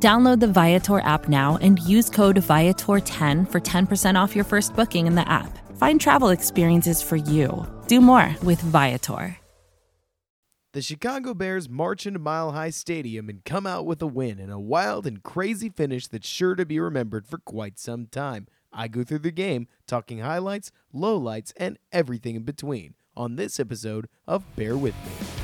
Download the Viator app now and use code Viator10 for 10% off your first booking in the app. Find travel experiences for you. Do more with Viator. The Chicago Bears march into Mile High Stadium and come out with a win and a wild and crazy finish that's sure to be remembered for quite some time. I go through the game, talking highlights, lowlights, and everything in between on this episode of Bear With Me.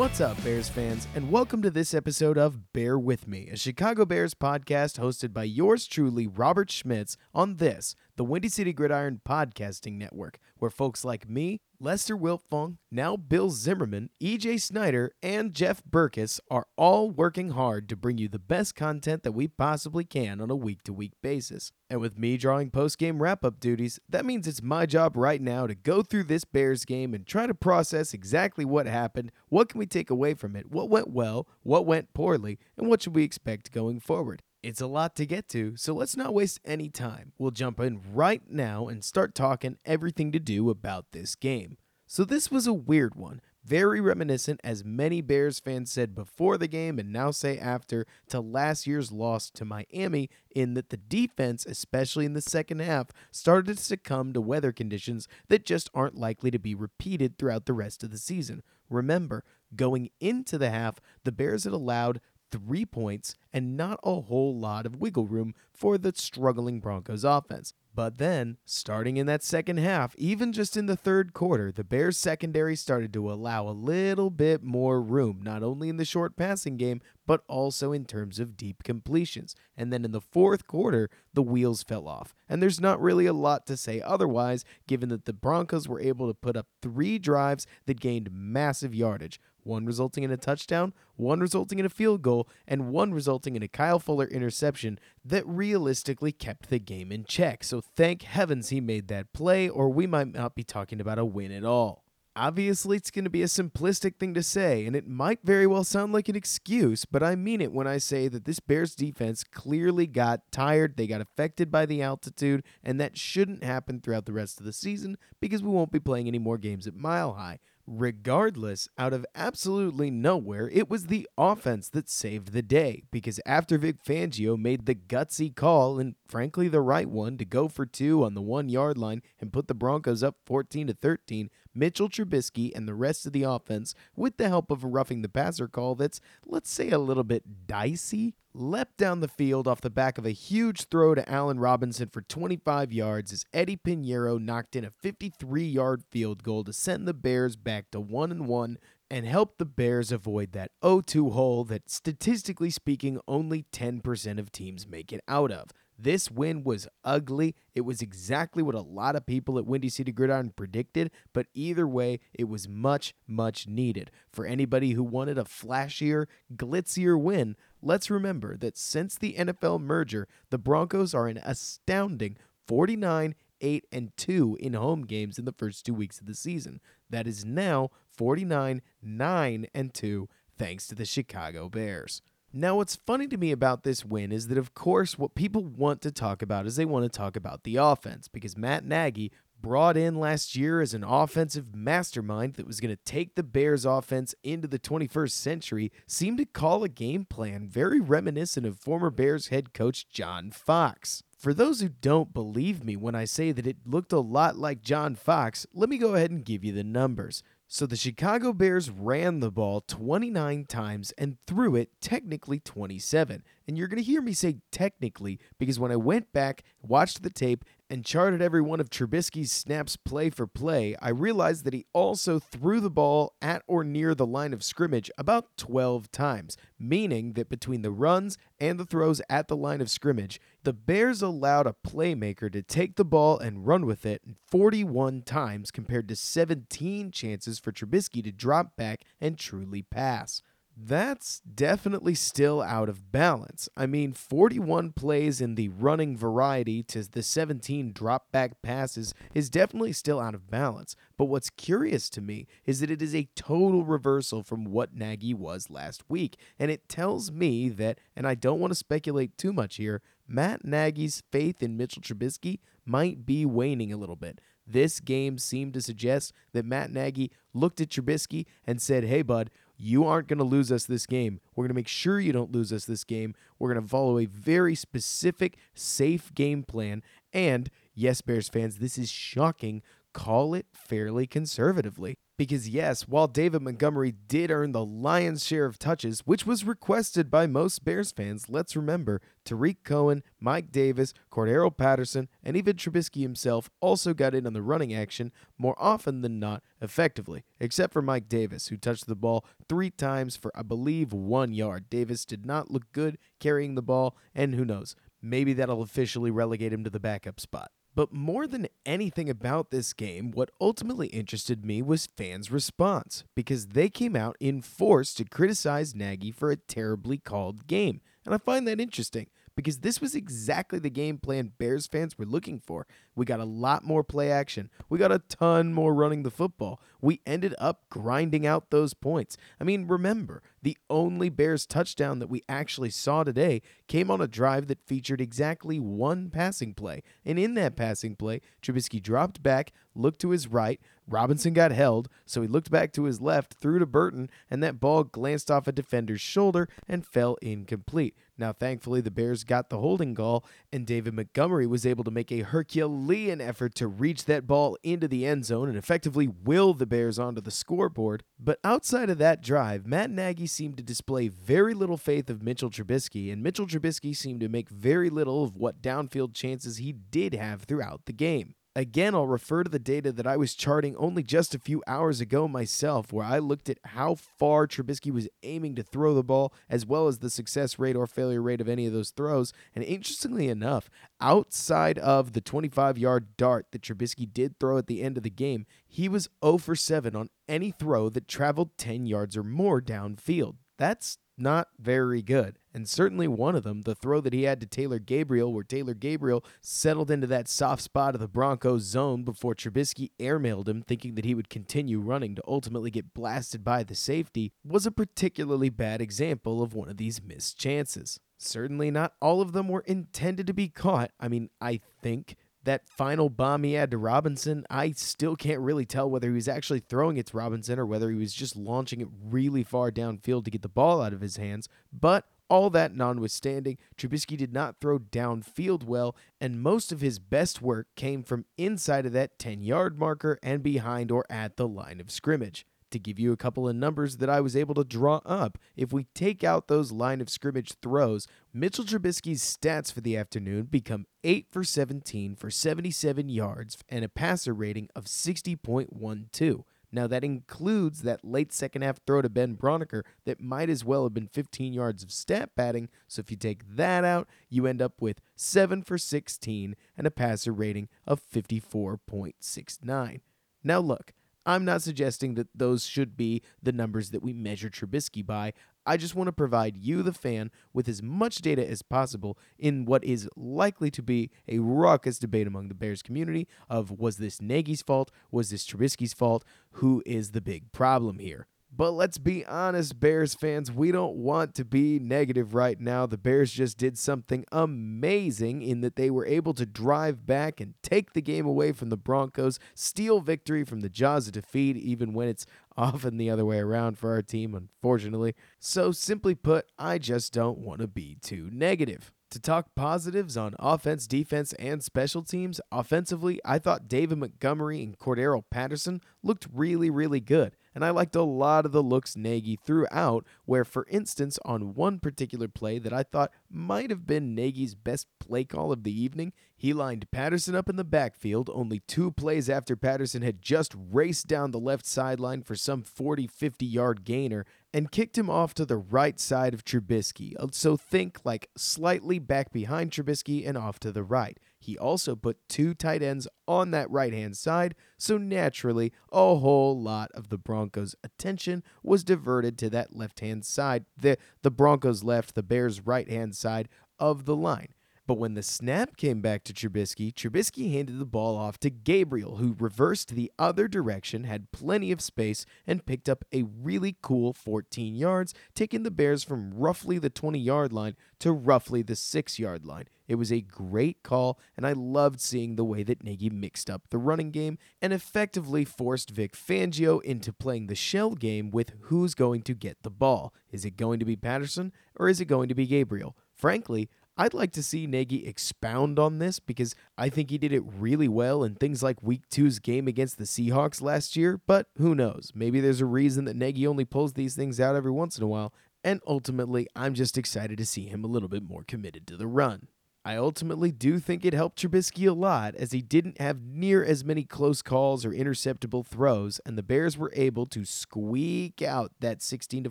What's up, Bears fans, and welcome to this episode of Bear With Me, a Chicago Bears podcast hosted by yours truly, Robert Schmitz, on this, the Windy City Gridiron Podcasting Network, where folks like me, Lester Wiltfong, now Bill Zimmerman, EJ Snyder, and Jeff Berckes are all working hard to bring you the best content that we possibly can on a week to week basis. And with me drawing post game wrap up duties, that means it's my job right now to go through this Bears game and try to process exactly what happened, what can we take away from it, what went well, what went poorly, and what should we expect going forward. It's a lot to get to, so let's not waste any time. We'll jump in right now and start talking everything to do about this game. So, this was a weird one, very reminiscent, as many Bears fans said before the game and now say after, to last year's loss to Miami, in that the defense, especially in the second half, started to succumb to weather conditions that just aren't likely to be repeated throughout the rest of the season. Remember, going into the half, the Bears had allowed three points and not a whole lot of wiggle room for the struggling Broncos offense. But then, starting in that second half, even just in the third quarter, the Bears secondary started to allow a little bit more room, not only in the short passing game, but also in terms of deep completions. And then in the fourth quarter, the wheels fell off. And there's not really a lot to say otherwise, given that the Broncos were able to put up three drives that gained massive yardage one resulting in a touchdown, one resulting in a field goal, and one resulting in a Kyle Fuller interception that realistically kept the game in check. So thank heavens he made that play, or we might not be talking about a win at all. Obviously, it's going to be a simplistic thing to say, and it might very well sound like an excuse, but I mean it when I say that this Bears defense clearly got tired, they got affected by the altitude, and that shouldn't happen throughout the rest of the season because we won't be playing any more games at Mile High. Regardless, out of absolutely nowhere, it was the offense that saved the day because after Vic Fangio made the gutsy call and frankly the right one to go for two on the one yard line and put the Broncos up 14 to 13, Mitchell Trubisky and the rest of the offense, with the help of a roughing the passer call that's, let's say, a little bit dicey, leapt down the field off the back of a huge throw to Allen Robinson for 25 yards as Eddie Piñeiro knocked in a 53 yard field goal to send the Bears back to 1 and 1 and help the Bears avoid that 0 2 hole that, statistically speaking, only 10% of teams make it out of. This win was ugly. It was exactly what a lot of people at Windy City Gridiron predicted, but either way, it was much, much needed. For anybody who wanted a flashier, glitzier win, let's remember that since the NFL merger, the Broncos are an astounding 49 8 and 2 in home games in the first 2 weeks of the season. That is now 49 9 and 2 thanks to the Chicago Bears. Now, what's funny to me about this win is that, of course, what people want to talk about is they want to talk about the offense because Matt Nagy brought in last year as an offensive mastermind that was going to take the Bears offense into the 21st century, seemed to call a game plan very reminiscent of former Bears head coach John Fox. For those who don't believe me when I say that it looked a lot like John Fox, let me go ahead and give you the numbers. So the Chicago Bears ran the ball 29 times and threw it technically 27. And you're going to hear me say technically because when I went back, watched the tape, and charted every one of Trubisky's snaps play for play, I realized that he also threw the ball at or near the line of scrimmage about 12 times, meaning that between the runs and the throws at the line of scrimmage, the Bears allowed a playmaker to take the ball and run with it 41 times compared to 17 chances for Trubisky to drop back and truly pass. That's definitely still out of balance. I mean, 41 plays in the running variety to the 17 drop back passes is definitely still out of balance. But what's curious to me is that it is a total reversal from what Nagy was last week. And it tells me that, and I don't want to speculate too much here, Matt Nagy's faith in Mitchell Trubisky might be waning a little bit. This game seemed to suggest that Matt Nagy looked at Trubisky and said, Hey, bud, you aren't going to lose us this game. We're going to make sure you don't lose us this game. We're going to follow a very specific, safe game plan. And yes, Bears fans, this is shocking. Call it fairly conservatively. Because, yes, while David Montgomery did earn the lion's share of touches, which was requested by most Bears fans, let's remember Tarik Cohen, Mike Davis, Cordarrelle Patterson, and even Trubisky himself also got in on the running action more often than not effectively, except for Mike Davis, who touched the ball three times for, I believe, one yard. Davis did not look good carrying the ball, and who knows, maybe that'll officially relegate him to the backup spot. But more than anything about this game, what ultimately interested me was fans' response, because they came out in force to criticize Nagy for a terribly called game. And I find that interesting because this was exactly the game plan Bears fans were looking for. We got a lot more play action. We got a ton more running the football. We ended up grinding out those points. I mean, remember, the only Bears touchdown that we actually saw today came on a drive that featured exactly one passing play. And in that passing play, Trubisky dropped back, looked to his right, Robinson got held, so he looked back to his left, threw to Burton, and that ball glanced off a defender's shoulder and fell incomplete. Now, thankfully, the Bears got the holding call, and David Montgomery was able to make a Herculean effort to reach that ball into the end zone and effectively will the Bears onto the scoreboard. But outside of that drive, Matt Nagy seemed to display very little faith of Mitchell Trubisky, and Mitchell Trubisky seemed to make very little of what downfield chances he did have throughout the game. Again, I'll refer to the data that I was charting only just a few hours ago myself, where I looked at how far Trubisky was aiming to throw the ball, as well as the success rate or failure rate of any of those throws. And interestingly enough, outside of the 25 yard dart that Trubisky did throw at the end of the game, he was 0 for 7 on any throw that traveled 10 yards or more downfield. That's not very good. And certainly one of them, the throw that he had to Taylor Gabriel, where Taylor Gabriel settled into that soft spot of the Broncos zone before Trubisky airmailed him, thinking that he would continue running to ultimately get blasted by the safety, was a particularly bad example of one of these missed chances. Certainly not all of them were intended to be caught. I mean, I think that final bomb he had to Robinson, I still can't really tell whether he was actually throwing it to Robinson or whether he was just launching it really far downfield to get the ball out of his hands. But all that notwithstanding, Trubisky did not throw downfield well, and most of his best work came from inside of that 10 yard marker and behind or at the line of scrimmage to give you a couple of numbers that I was able to draw up. If we take out those line of scrimmage throws, Mitchell Trubisky's stats for the afternoon become 8 for 17 for 77 yards and a passer rating of 60.12. Now, that includes that late second half throw to Ben Braunecker that might as well have been 15 yards of stat padding. So, if you take that out, you end up with 7 for 16 and a passer rating of 54.69. Now, look, I'm not suggesting that those should be the numbers that we measure Trubisky by. I just want to provide you, the fan, with as much data as possible in what is likely to be a raucous debate among the Bears community of was this Nagy's fault? Was this Trubisky's fault? Who is the big problem here? But let's be honest, Bears fans, we don't want to be negative right now. The Bears just did something amazing in that they were able to drive back and take the game away from the Broncos, steal victory from the jaws of defeat, even when it's often the other way around for our team, unfortunately. So, simply put, I just don't want to be too negative. To talk positives on offense, defense, and special teams, offensively, I thought David Montgomery and Cordarrelle Patterson looked really, really good and I liked a lot of the looks Nagy threw out, where, for instance, on one particular play that I thought might have been Nagy's best play call of the evening, he lined Patterson up in the backfield only two plays after Patterson had just raced down the left sideline for some 40 50 yard gainer and kicked him off to the right side of Trubisky. Uh, so think like slightly back behind Trubisky and off to the right. He also put two tight ends on that right hand side, so naturally, a whole lot of the Broncos' attention was diverted to that left hand side. The, the Broncos left the Bears' right hand side of the line. But when the snap came back to Trubisky, Trubisky handed the ball off to Gabriel, who reversed the other direction, had plenty of space, and picked up a really cool 14 yards, taking the Bears from roughly the 20 yard line to roughly the 6 yard line. It was a great call, and I loved seeing the way that Nagy mixed up the running game and effectively forced Vic Fangio into playing the shell game with who's going to get the ball. Is it going to be Patterson or is it going to be Gabriel? Frankly, I'd like to see Nagy expound on this because I think he did it really well in things like week two's game against the Seahawks last year, but who knows? Maybe there's a reason that Nagy only pulls these things out every once in a while, and ultimately, I'm just excited to see him a little bit more committed to the run. I ultimately do think it helped Trubisky a lot as he didn't have near as many close calls or interceptable throws, and the Bears were able to squeak out that 16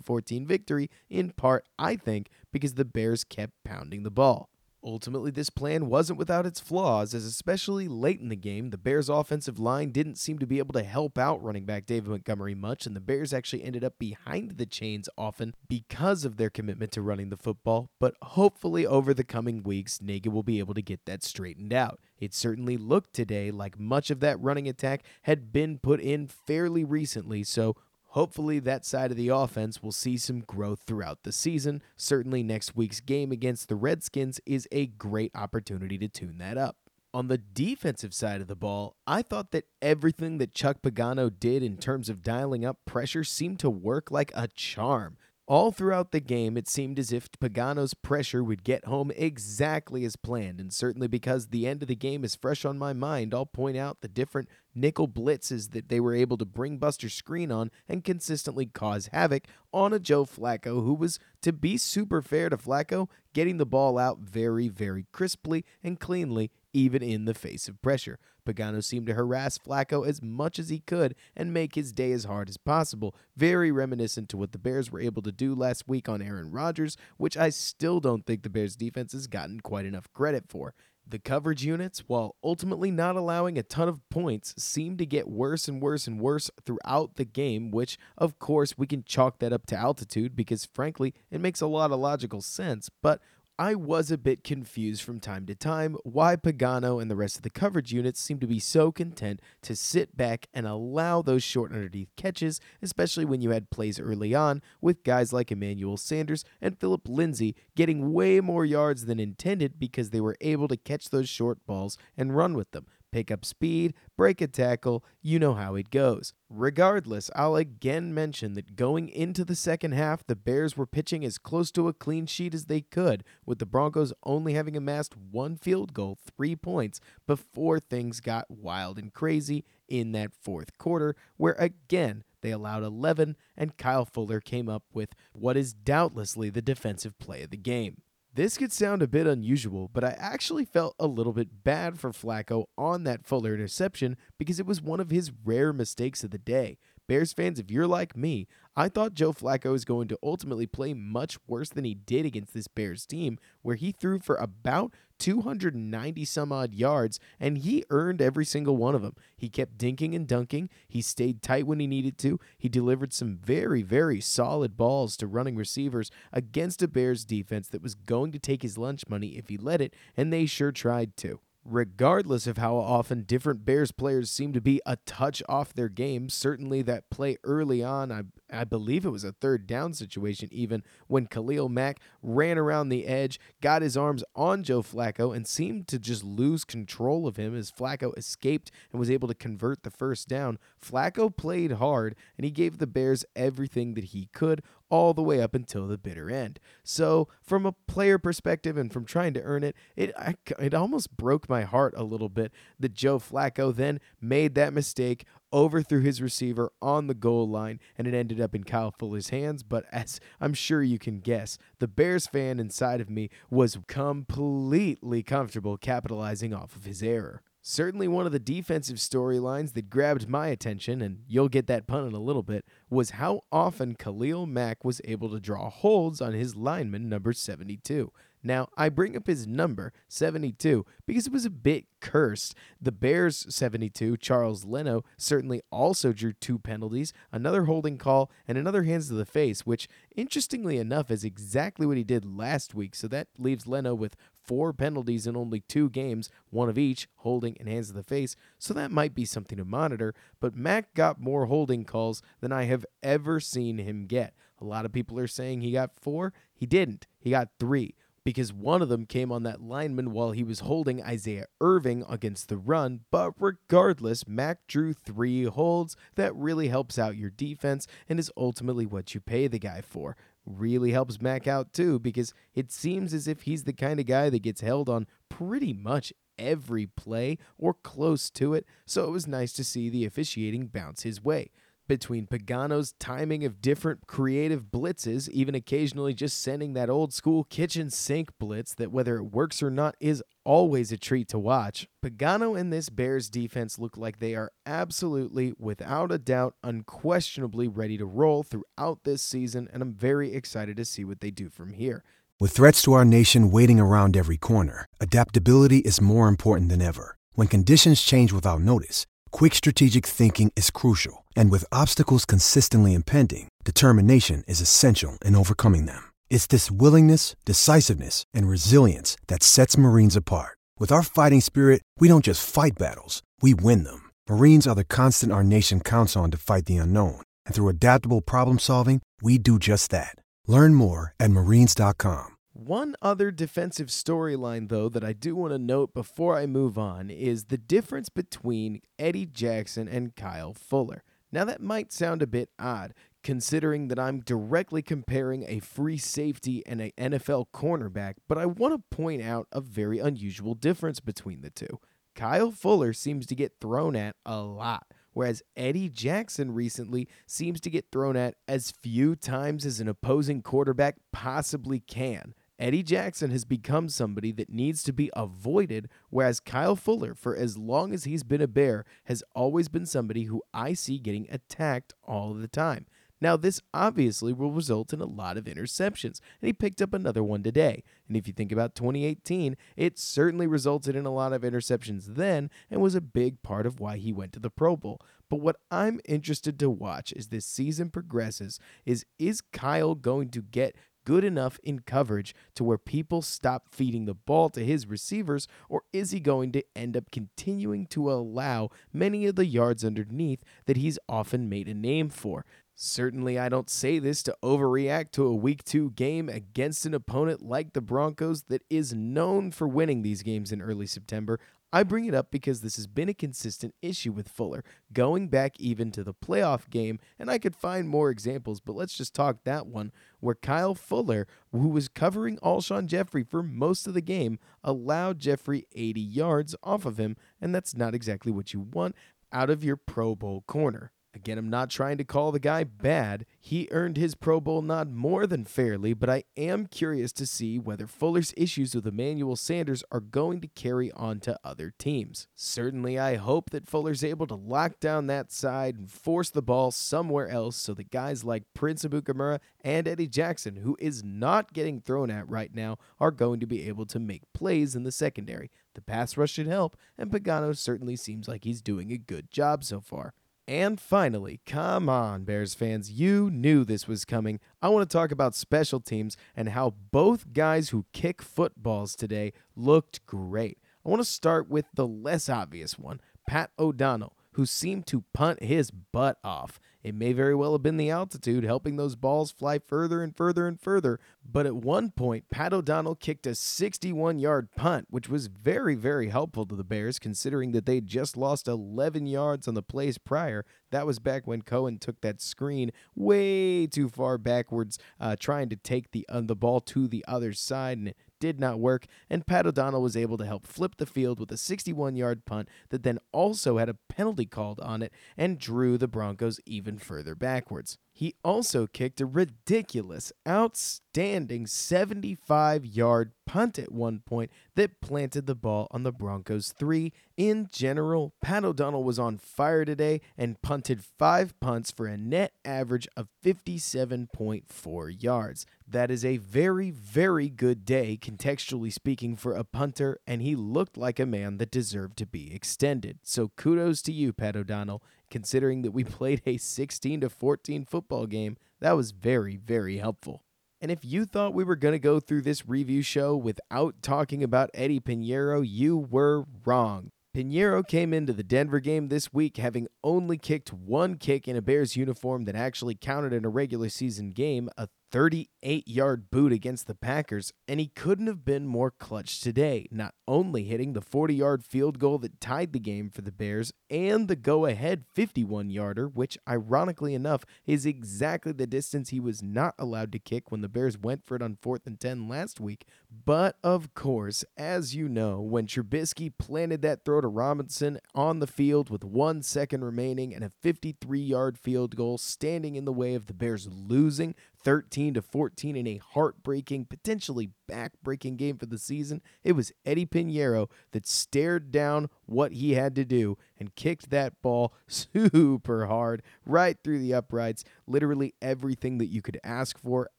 14 victory, in part, I think, because the Bears kept pounding the ball. Ultimately, this plan wasn't without its flaws, as especially late in the game, the Bears' offensive line didn't seem to be able to help out running back David Montgomery much, and the Bears actually ended up behind the chains often because of their commitment to running the football. But hopefully, over the coming weeks, Nagy will be able to get that straightened out. It certainly looked today like much of that running attack had been put in fairly recently, so Hopefully, that side of the offense will see some growth throughout the season. Certainly, next week's game against the Redskins is a great opportunity to tune that up. On the defensive side of the ball, I thought that everything that Chuck Pagano did in terms of dialing up pressure seemed to work like a charm. All throughout the game, it seemed as if Pagano's pressure would get home exactly as planned, and certainly because the end of the game is fresh on my mind, I'll point out the different nickel blitzes that they were able to bring Buster Skrine on and consistently cause havoc on a Joe Flacco who was, to be super fair to Flacco, getting the ball out very, very crisply and cleanly even in the face of pressure. Pagano seemed to harass Flacco as much as he could and make his day as hard as possible, very reminiscent to what the Bears were able to do last week on Aaron Rodgers, which I still don't think the Bears defense has gotten quite enough credit for. The coverage units, while ultimately not allowing a ton of points, seemed to get worse and worse and worse throughout the game, which, of course, we can chalk that up to altitude because, frankly, it makes a lot of logical sense. But I was a bit confused from time to time why Pagano and the rest of the coverage units seemed to be so content to sit back and allow those short underneath catches, especially when you had plays early on with guys like Emmanuel Sanders and Philip Lindsay getting way more yards than intended because they were able to catch those short balls and run with them pick up speed, break a tackle, you know how it goes. Regardless, I'll again mention that going into the second half, the Bears were pitching as close to a clean sheet as they could, with the Broncos only having amassed one field goal, three points, before things got wild and crazy in that fourth quarter, where again, they allowed 11, and Kyle Fuller came up with what is doubtlessly the defensive play of the game. This could sound a bit unusual, but I actually felt a little bit bad for Flacco on that Fuller interception because it was one of his rare mistakes of the day. Bears fans, if you're like me, I thought Joe Flacco was going to ultimately play much worse than he did against this Bears team, where he threw for about 290 some odd yards, and he earned every single one of them. He kept dinking and dunking. He stayed tight when he needed to. He delivered some very, very solid balls to running receivers against a Bears defense that was going to take his lunch money if he let it, and they sure tried to regardless of how often different Bears players seem to be a touch off their game. Certainly, that play early on, I, I believe it was a third down situation, even when Khalil Mack ran around the edge, got his arms on Joe Flacco, and seemed to just lose control of him as Flacco escaped and was able to convert the first down. Flacco played hard, and he gave the Bears everything that he could all the way up until the bitter end. So, from a player perspective and from trying to earn it, it I, it almost broke my heart a little bit that Joe Flacco then made that mistake, overthrew his receiver on the goal line, and it ended up in Kyle Fuller's hands. But as I'm sure you can guess, the Bears fan inside of me was completely comfortable capitalizing off of his error. Certainly, one of the defensive storylines that grabbed my attention, and you'll get that pun in a little bit, was how often Khalil Mack was able to draw holds on his lineman, number 72. Now, I bring up his number, 72, because it was a bit cursed. The Bears, 72, Charles Leno, certainly also drew two penalties, another holding call, and another hands to the face, which, interestingly enough, is exactly what he did last week. So that leaves Leno with four penalties in only two games, one of each, holding and hands to the face. So that might be something to monitor. But Mack got more holding calls than I have ever seen him get. A lot of people are saying he got four. He didn't. He got three because one of them came on that lineman while he was holding Isaiah Irving against the run. But regardless, Mack drew three holds. That really helps out your defense and is ultimately what you pay the guy for. Really helps Mack out too because it seems as if he's the kind of guy that gets held on pretty much every play or close to it, so it was nice to see the officiating bounce his way between Pagano's timing of different creative blitzes, even occasionally just sending that old school kitchen sink blitz that, whether it works or not, is always a treat to watch. Pagano and this Bears defense look like they are absolutely, without a doubt, unquestionably ready to roll throughout this season, and I'm very excited to see what they do from here. With threats to our nation waiting around every corner, adaptability is more important than ever. When conditions change without notice, quick strategic thinking is crucial. And with obstacles consistently impending, determination is essential in overcoming them. It's this willingness, decisiveness, and resilience that sets Marines apart. With our fighting spirit, we don't just fight battles, we win them. Marines are the constant our nation counts on to fight the unknown. And through adaptable problem solving, we do just that. Learn more at marines.com. One other defensive storyline, though, that I do want to note before I move on is the difference between Eddie Jackson and Kyle Fuller. Now, that might sound a bit odd, considering that I'm directly comparing a free safety and an NFL cornerback, but I want to point out a very unusual difference between the two. Kyle Fuller seems to get thrown at a lot, whereas Eddie Jackson recently seems to get thrown at as few times as an opposing quarterback possibly can. Eddie Jackson has become somebody that needs to be avoided, whereas Kyle Fuller, for as long as he's been a Bear, has always been somebody who I see getting attacked all the time. Now, this obviously will result in a lot of interceptions, and he picked up another one today. And if you think about 2018, it certainly resulted in a lot of interceptions then and was a big part of why he went to the Pro Bowl. But what I'm interested to watch as this season progresses is is Kyle going to get good enough in coverage to where people stop feeding the ball to his receivers, or is he going to end up continuing to allow many of the yards underneath that he's often made a name for? Certainly, I don't say this to overreact to a week two game against an opponent like the Broncos that is known for winning these games in early September. I bring it up because this has been a consistent issue with Fuller, going back even to the playoff game, and I could find more examples, but let's just talk that one where Kyle Fuller, who was covering Alshon Jeffery for most of the game, allowed Jeffery 80 yards off of him, and that's not exactly what you want out of your Pro Bowl corner. Again, I'm not trying to call the guy bad. He earned his Pro Bowl nod more than fairly, but I am curious to see whether Fuller's issues with Emmanuel Sanders are going to carry on to other teams. Certainly, I hope that Fuller's able to lock down that side and force the ball somewhere else so that guys like Prince Amukamara and Eddie Jackson, who is not getting thrown at right now, are going to be able to make plays in the secondary. The pass rush should help, and Pagano certainly seems like he's doing a good job so far. And finally, come on, Bears fans, you knew this was coming. I want to talk about special teams and how both guys who kick footballs today looked great. I want to start with the less obvious one Pat O'Donnell, who seemed to punt his butt off. It may very well have been the altitude helping those balls fly further and further and further, but at one point, Pat O'Donnell kicked a 61 yard punt, which was very, very helpful to the Bears considering that they'd just lost 11 yards on the plays prior. That was back when Cohen took that screen way too far backwards, uh, trying to take the, uh, the ball to the other side, and it did not work, and Pat O'Donnell was able to help flip the field with a 61 yard punt that then also had a penalty called on it and drew the Broncos even further backwards. He also kicked a ridiculous, outstanding 75 yard punt at one point that planted the ball on the Broncos' three. In general, Pat O'Donnell was on fire today and punted five punts for a net average of 57.4 yards. That is a very, very good day, contextually speaking, for a punter, and he looked like a man that deserved to be extended. So kudos to you, Pat O'Donnell. Considering that we played a 16 to 14 football game, that was very, very helpful. And if you thought we were going to go through this review show without talking about Eddie Piñeiro, you were wrong. Piñeiro came into the Denver game this week having only kicked one kick in a Bears uniform that actually counted in a regular season game, a 38 yard boot against the Packers, and he couldn't have been more clutch today, not only hitting the 40 yard field goal that tied the game for the Bears and the go ahead 51 yarder, which ironically enough is exactly the distance he was not allowed to kick when the Bears went for it on 4th and 10 last week. But of course, as you know, when Trubisky planted that throw to Robinson on the field with one second remaining and a 53 yard field goal standing in the way of the Bears losing 13 to 14 in a heartbreaking, potentially backbreaking game for the season, it was Eddie Piñeiro that stared down what he had to do and kicked that ball super hard right through the uprights. Literally everything that you could ask for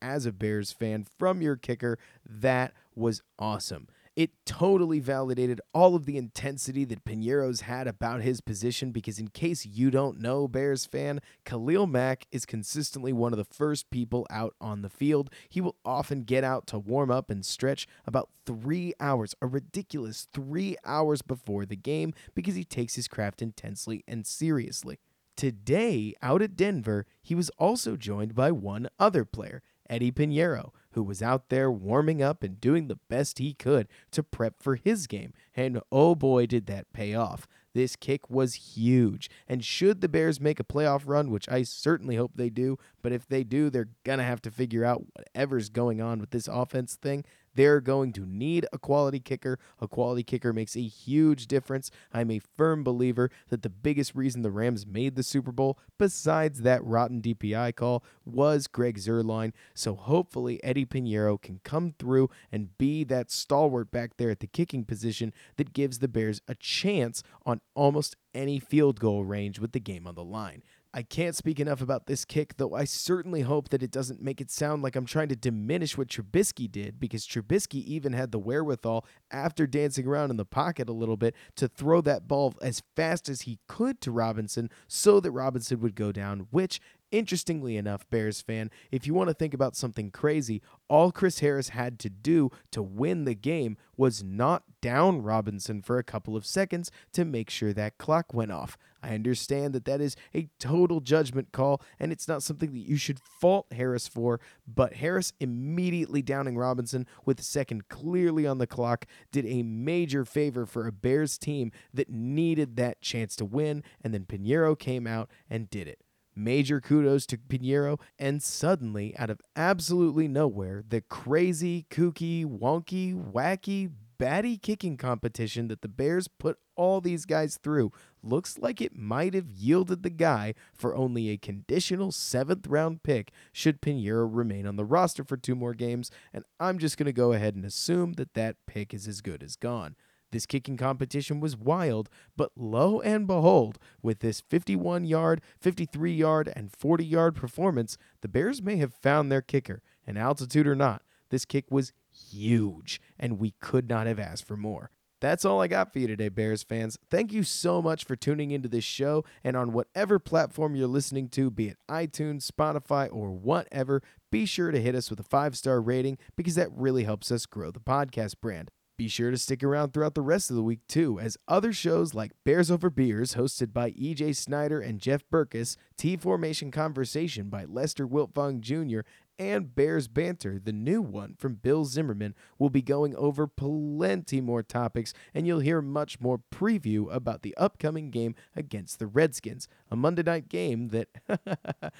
as a Bears fan from your kicker. That was awesome. It totally validated all of the intensity that Piñeiro's had about his position because, in case you don't know, Bears fan, Khalil Mack is consistently one of the first people out on the field. He will often get out to warm up and stretch about three hours, a ridiculous three hours before the game, because he takes his craft intensely and seriously. Today, out at Denver, he was also joined by one other player, Eddie Piñeiro, who was out there warming up and doing the best he could to prep for his game. And oh boy, did that pay off. This kick was huge. And should the Bears make a playoff run, which I certainly hope they do, but if they do, they're going to have to figure out whatever's going on with this offense thing. They're going to need a quality kicker. A quality kicker makes a huge difference. I'm a firm believer that the biggest reason the Rams made the Super Bowl, besides that rotten DPI call, was Greg Zuerlein. So hopefully Eddie Piñeiro can come through and be that stalwart back there at the kicking position that gives the Bears a chance on almost any field goal range with the game on the line. I can't speak enough about this kick, though I certainly hope that it doesn't make it sound like I'm trying to diminish what Trubisky did, because Trubisky even had the wherewithal, after dancing around in the pocket a little bit, to throw that ball as fast as he could to Robinson so that Robinson would go down, which Interestingly enough, Bears fan, if you want to think about something crazy, all Chris Harris had to do to win the game was not down Robinson for a couple of seconds to make sure that clock went off. I understand that that is a total judgment call and it's not something that you should fault Harris for, but Harris immediately downing Robinson with a second clearly on the clock did a major favor for a Bears team that needed that chance to win, and then Piñeiro came out and did it. Major kudos to Piñeiro, and suddenly, out of absolutely nowhere, the crazy, kooky, wonky, wacky, batty kicking competition that the Bears put all these guys through looks like it might have yielded the guy for only a conditional seventh round pick should Piñeiro remain on the roster for two more games, and I'm just going to go ahead and assume that that pick is as good as gone. This kicking competition was wild, but lo and behold, with this 51 yard, 53 yard, and 40 yard performance, the Bears may have found their kicker. And altitude or not, this kick was huge, and we could not have asked for more. That's all I got for you today, Bears fans. Thank you so much for tuning into this show. And on whatever platform you're listening to, be it iTunes, Spotify, or whatever, be sure to hit us with a five star rating because that really helps us grow the podcast brand. Be sure to stick around throughout the rest of the week, too, as other shows like Bears Over Beers, hosted by EJ Snyder and Jeff Berckes, T Formation Conversation by Lester Wiltfong Jr., and Bears Banter, the new one from Bill Zimmerman, will be going over plenty more topics, and you'll hear much more preview about the upcoming game against the Redskins, a Monday night game that,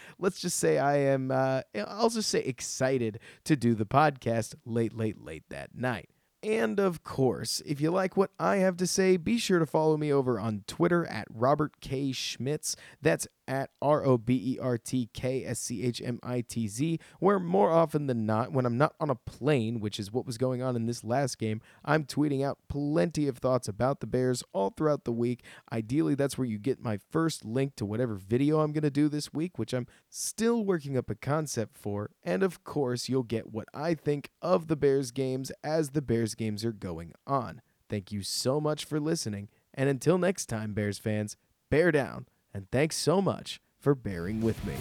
let's just say, I am, uh, I'll just say, excited to do the podcast late, late, late that night. And of course, if you like what I have to say, be sure to follow me over on Twitter at Robert K. Schmitz. That's at R O B E R T K S C H M I T Z, where more often than not, when I'm not on a plane, which is what was going on in this last game, I'm tweeting out plenty of thoughts about the Bears all throughout the week. Ideally, that's where you get my first link to whatever video I'm going to do this week, which I'm still working up a concept for. And of course, you'll get what I think of the Bears games as the Bears games are going on. Thank you so much for listening. And until next time, Bears fans, bear down. And thanks so much for bearing with me.